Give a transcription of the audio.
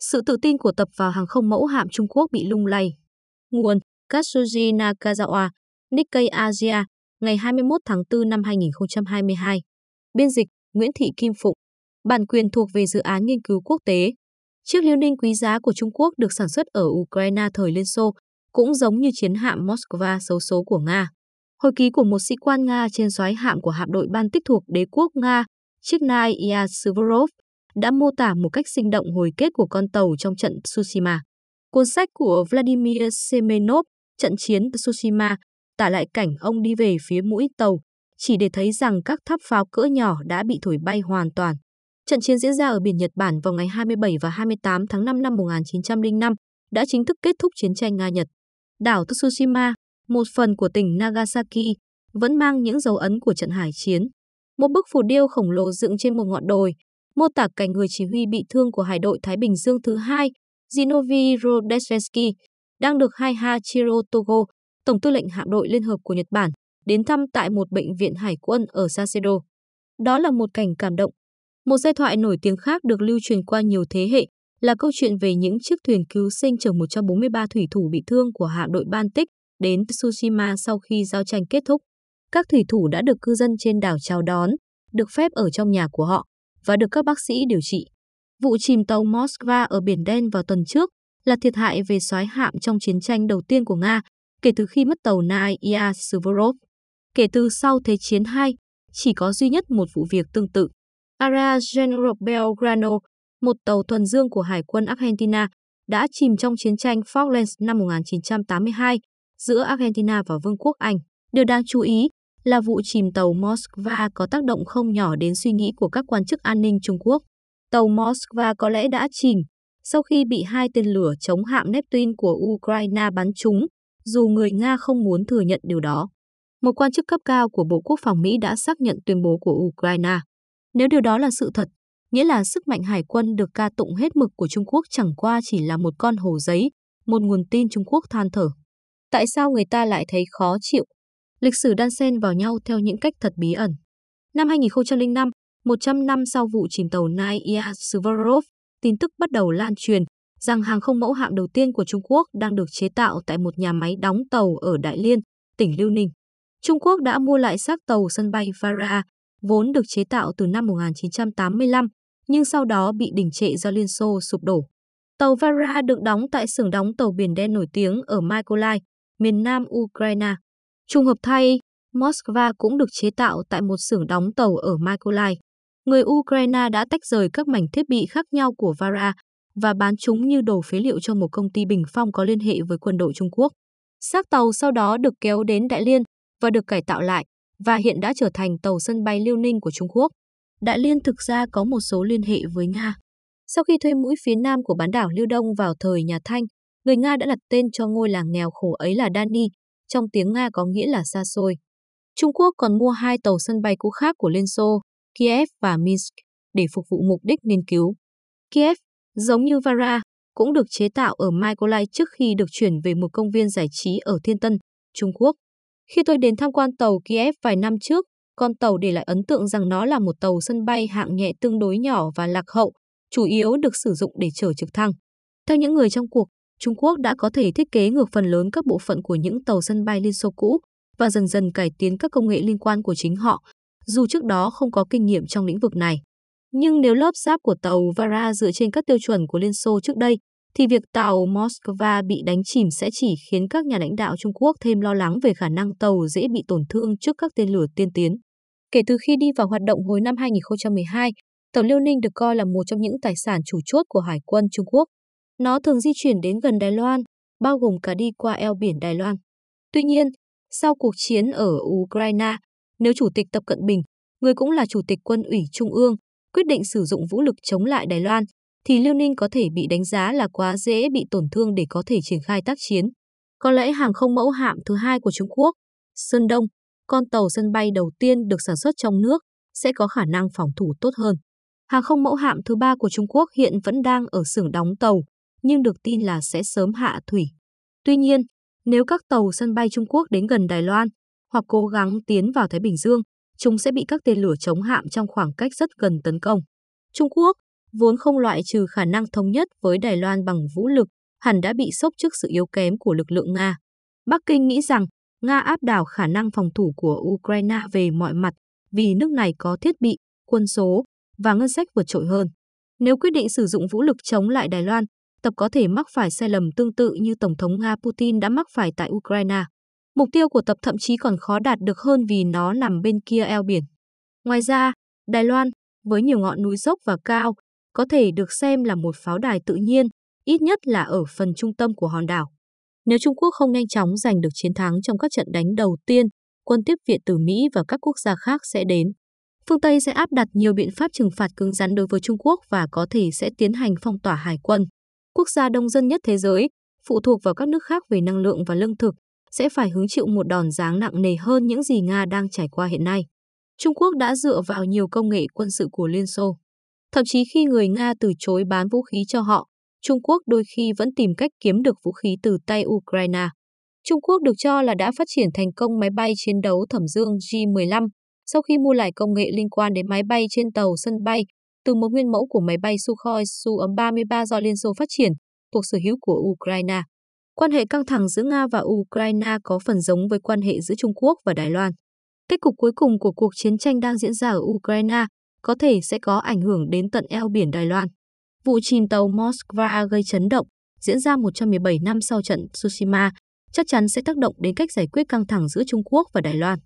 Sự tự tin của tập vào hàng không mẫu hạm Trung Quốc bị lung lay. Nguồn Katsuji Nakazawa, Nikkei Asia, ngày 21 tháng 4 năm 2022. Biên dịch Nguyễn Thị Kim Phụng. Bản quyền thuộc về dự án nghiên cứu quốc tế. Chiếc liêu ninh quý giá của Trung Quốc được sản xuất ở Ukraine thời Liên Xô, cũng giống như chiến hạm Moskva xấu số của Nga. Hồi ký của một sĩ quan Nga trên soái hạm của hạm đội ban tích thuộc đế quốc Nga, chiếc Chiknai Yasuvorov, đã mô tả một cách sinh động hồi kết của con tàu trong trận Tsushima. Cuốn sách của Vladimir Semenov, Trận chiến Tsushima, tả lại cảnh ông đi về phía mũi tàu, chỉ để thấy rằng các tháp pháo cỡ nhỏ đã bị thổi bay hoàn toàn. Trận chiến diễn ra ở biển Nhật Bản vào ngày 27 và 28 tháng 5 năm 1905 đã chính thức kết thúc chiến tranh Nga-Nhật. Đảo Tsushima, một phần của tỉnh Nagasaki, vẫn mang những dấu ấn của trận hải chiến. Một bức phù điêu khổng lồ dựng trên một ngọn đồi, mô tả cảnh người chỉ huy bị thương của hải đội Thái Bình Dương thứ hai, Zinovy Rodesvensky, đang được Haihachiro Togo, Tổng tư lệnh hạm đội Liên hợp của Nhật Bản, đến thăm tại một bệnh viện hải quân ở Sasebo. Đó là một cảnh cảm động. Một giai thoại nổi tiếng khác được lưu truyền qua nhiều thế hệ là câu chuyện về những chiếc thuyền cứu sinh chở 143 thủy thủ bị thương của hạm đội Baltic đến Tsushima sau khi giao tranh kết thúc. Các thủy thủ đã được cư dân trên đảo chào đón, được phép ở trong nhà của họ và được các bác sĩ điều trị. Vụ chìm tàu Moskva ở Biển Đen vào tuần trước là thiệt hại về soái hạm trong chiến tranh đầu tiên của Nga kể từ khi mất tàu Naya Suvorov. Kể từ sau Thế chiến II, chỉ có duy nhất một vụ việc tương tự. Ara General Belgrano, một tàu thuần dương của Hải quân Argentina, đã chìm trong chiến tranh Falklands năm 1982 giữa Argentina và Vương quốc Anh. Điều đáng chú ý là vụ chìm tàu Moskva có tác động không nhỏ đến suy nghĩ của các quan chức an ninh Trung Quốc. Tàu Moskva có lẽ đã chìm sau khi bị hai tên lửa chống hạm Neptune của Ukraine bắn trúng, dù người Nga không muốn thừa nhận điều đó. Một quan chức cấp cao của Bộ Quốc phòng Mỹ đã xác nhận tuyên bố của Ukraine. Nếu điều đó là sự thật, nghĩa là sức mạnh hải quân được ca tụng hết mực của Trung Quốc chẳng qua chỉ là một con hồ giấy, một nguồn tin Trung Quốc than thở. Tại sao người ta lại thấy khó chịu? Lịch sử đan xen vào nhau theo những cách thật bí ẩn. Năm 2005, 100 năm sau vụ chìm tàu Naya Suvorov, tin tức bắt đầu lan truyền rằng hàng không mẫu hạm đầu tiên của Trung Quốc đang được chế tạo tại một nhà máy đóng tàu ở Đại Liên, tỉnh Liêu Ninh. Trung Quốc đã mua lại xác tàu sân bay Vara, vốn được chế tạo từ năm 1985, nhưng sau đó bị đình trệ do Liên Xô sụp đổ. Tàu Vara được đóng tại xưởng đóng tàu biển đen nổi tiếng ở Mykolaiv, miền nam Ukraine. Trùng hợp thay, Moscow cũng được chế tạo tại một xưởng đóng tàu ở Mykolaiv. Người Ukraine đã tách rời các mảnh thiết bị khác nhau của Vara và bán chúng như đồ phế liệu cho một công ty bình phong có liên hệ với quân đội Trung Quốc. Xác tàu sau đó được kéo đến Đại Liên và được cải tạo lại và hiện đã trở thành tàu sân bay Liêu Ninh của Trung Quốc. Đại Liên thực ra có một số liên hệ với Nga. Sau khi thuê mũi phía nam của bán đảo Liêu Đông vào thời nhà Thanh, người Nga đã đặt tên cho ngôi làng nghèo khổ ấy là Dani, trong tiếng Nga có nghĩa là xa xôi. Trung Quốc còn mua hai tàu sân bay cũ khác của Liên Xô, Kiev và Minsk, để phục vụ mục đích nghiên cứu. Kiev, giống như Vara, cũng được chế tạo ở Mykolaiv trước khi được chuyển về một công viên giải trí ở Thiên Tân, Trung Quốc. Khi tôi đến tham quan tàu Kiev vài năm trước, con tàu để lại ấn tượng rằng nó là một tàu sân bay hạng nhẹ tương đối nhỏ và lạc hậu, chủ yếu được sử dụng để chở trực thăng. Theo những người trong cuộc, Trung Quốc đã có thể thiết kế ngược phần lớn các bộ phận của những tàu sân bay Liên Xô cũ và dần dần cải tiến các công nghệ liên quan của chính họ, dù trước đó không có kinh nghiệm trong lĩnh vực này. Nhưng nếu lớp giáp của tàu Vara dựa trên các tiêu chuẩn của Liên Xô trước đây, thì việc tàu Moscow bị đánh chìm sẽ chỉ khiến các nhà lãnh đạo Trung Quốc thêm lo lắng về khả năng tàu dễ bị tổn thương trước các tên lửa tiên tiến. Kể từ khi đi vào hoạt động hồi năm 2012, tàu Liêu Ninh được coi là một trong những tài sản chủ chốt của Hải quân Trung Quốc. Nó thường di chuyển đến gần Đài Loan, bao gồm cả đi qua eo biển Đài Loan. Tuy nhiên, sau cuộc chiến ở Ukraine, nếu Chủ tịch Tập Cận Bình, người cũng là Chủ tịch Quân ủy Trung ương, quyết định sử dụng vũ lực chống lại Đài Loan, thì Liêu Ninh có thể bị đánh giá là quá dễ bị tổn thương để có thể triển khai tác chiến. Có lẽ hàng không mẫu hạm thứ hai của Trung Quốc, Sơn Đông, con tàu sân bay đầu tiên được sản xuất trong nước, sẽ có khả năng phòng thủ tốt hơn. Hàng không mẫu hạm thứ ba của Trung Quốc hiện vẫn đang ở xưởng đóng tàu, nhưng được tin là sẽ sớm hạ thủy. Tuy nhiên, nếu các tàu sân bay Trung Quốc đến gần Đài Loan hoặc cố gắng tiến vào Thái Bình Dương, chúng sẽ bị các tên lửa chống hạm trong khoảng cách rất gần tấn công. Trung Quốc vốn không loại trừ khả năng thống nhất với Đài Loan bằng vũ lực, hẳn đã bị sốc trước sự yếu kém của lực lượng Nga. Bắc Kinh nghĩ rằng Nga áp đảo khả năng phòng thủ của Ukraine về mọi mặt vì nước này có thiết bị, quân số và ngân sách vượt trội hơn. Nếu quyết định sử dụng vũ lực chống lại Đài Loan, Tập có thể mắc phải sai lầm tương tự như Tổng thống Nga Putin đã mắc phải tại Ukraine. Mục tiêu của Tập thậm chí còn khó đạt được hơn vì nó nằm bên kia eo biển. Ngoài ra, Đài Loan, với nhiều ngọn núi dốc và cao, có thể được xem là một pháo đài tự nhiên, ít nhất là ở phần trung tâm của hòn đảo. Nếu Trung Quốc không nhanh chóng giành được chiến thắng trong các trận đánh đầu tiên, quân tiếp viện từ Mỹ và các quốc gia khác sẽ đến. Phương Tây sẽ áp đặt nhiều biện pháp trừng phạt cứng rắn đối với Trung Quốc và có thể sẽ tiến hành phong tỏa hải quân. Quốc gia đông dân nhất thế giới, phụ thuộc vào các nước khác về năng lượng và lương thực, sẽ phải hứng chịu một đòn giáng nặng nề hơn những gì Nga đang trải qua hiện nay. Trung Quốc đã dựa vào nhiều công nghệ quân sự của Liên Xô. Thậm chí khi người Nga từ chối bán vũ khí cho họ, Trung Quốc đôi khi vẫn tìm cách kiếm được vũ khí từ tay Ukraine. Trung Quốc được cho là đã phát triển thành công máy bay chiến đấu thẩm dương J-15 sau khi mua lại công nghệ liên quan đến máy bay trên tàu sân bay từ một nguyên mẫu của máy bay Sukhoi Su-33 do Liên Xô phát triển, thuộc sở hữu của Ukraine. Quan hệ căng thẳng giữa Nga và Ukraine có phần giống với quan hệ giữa Trung Quốc và Đài Loan. Kết cục cuối cùng của cuộc chiến tranh đang diễn ra ở Ukraine có thể sẽ có ảnh hưởng đến tận eo biển Đài Loan. Vụ chìm tàu Moskva gây chấn động, diễn ra 117 năm sau trận Tsushima, chắc chắn sẽ tác động đến cách giải quyết căng thẳng giữa Trung Quốc và Đài Loan.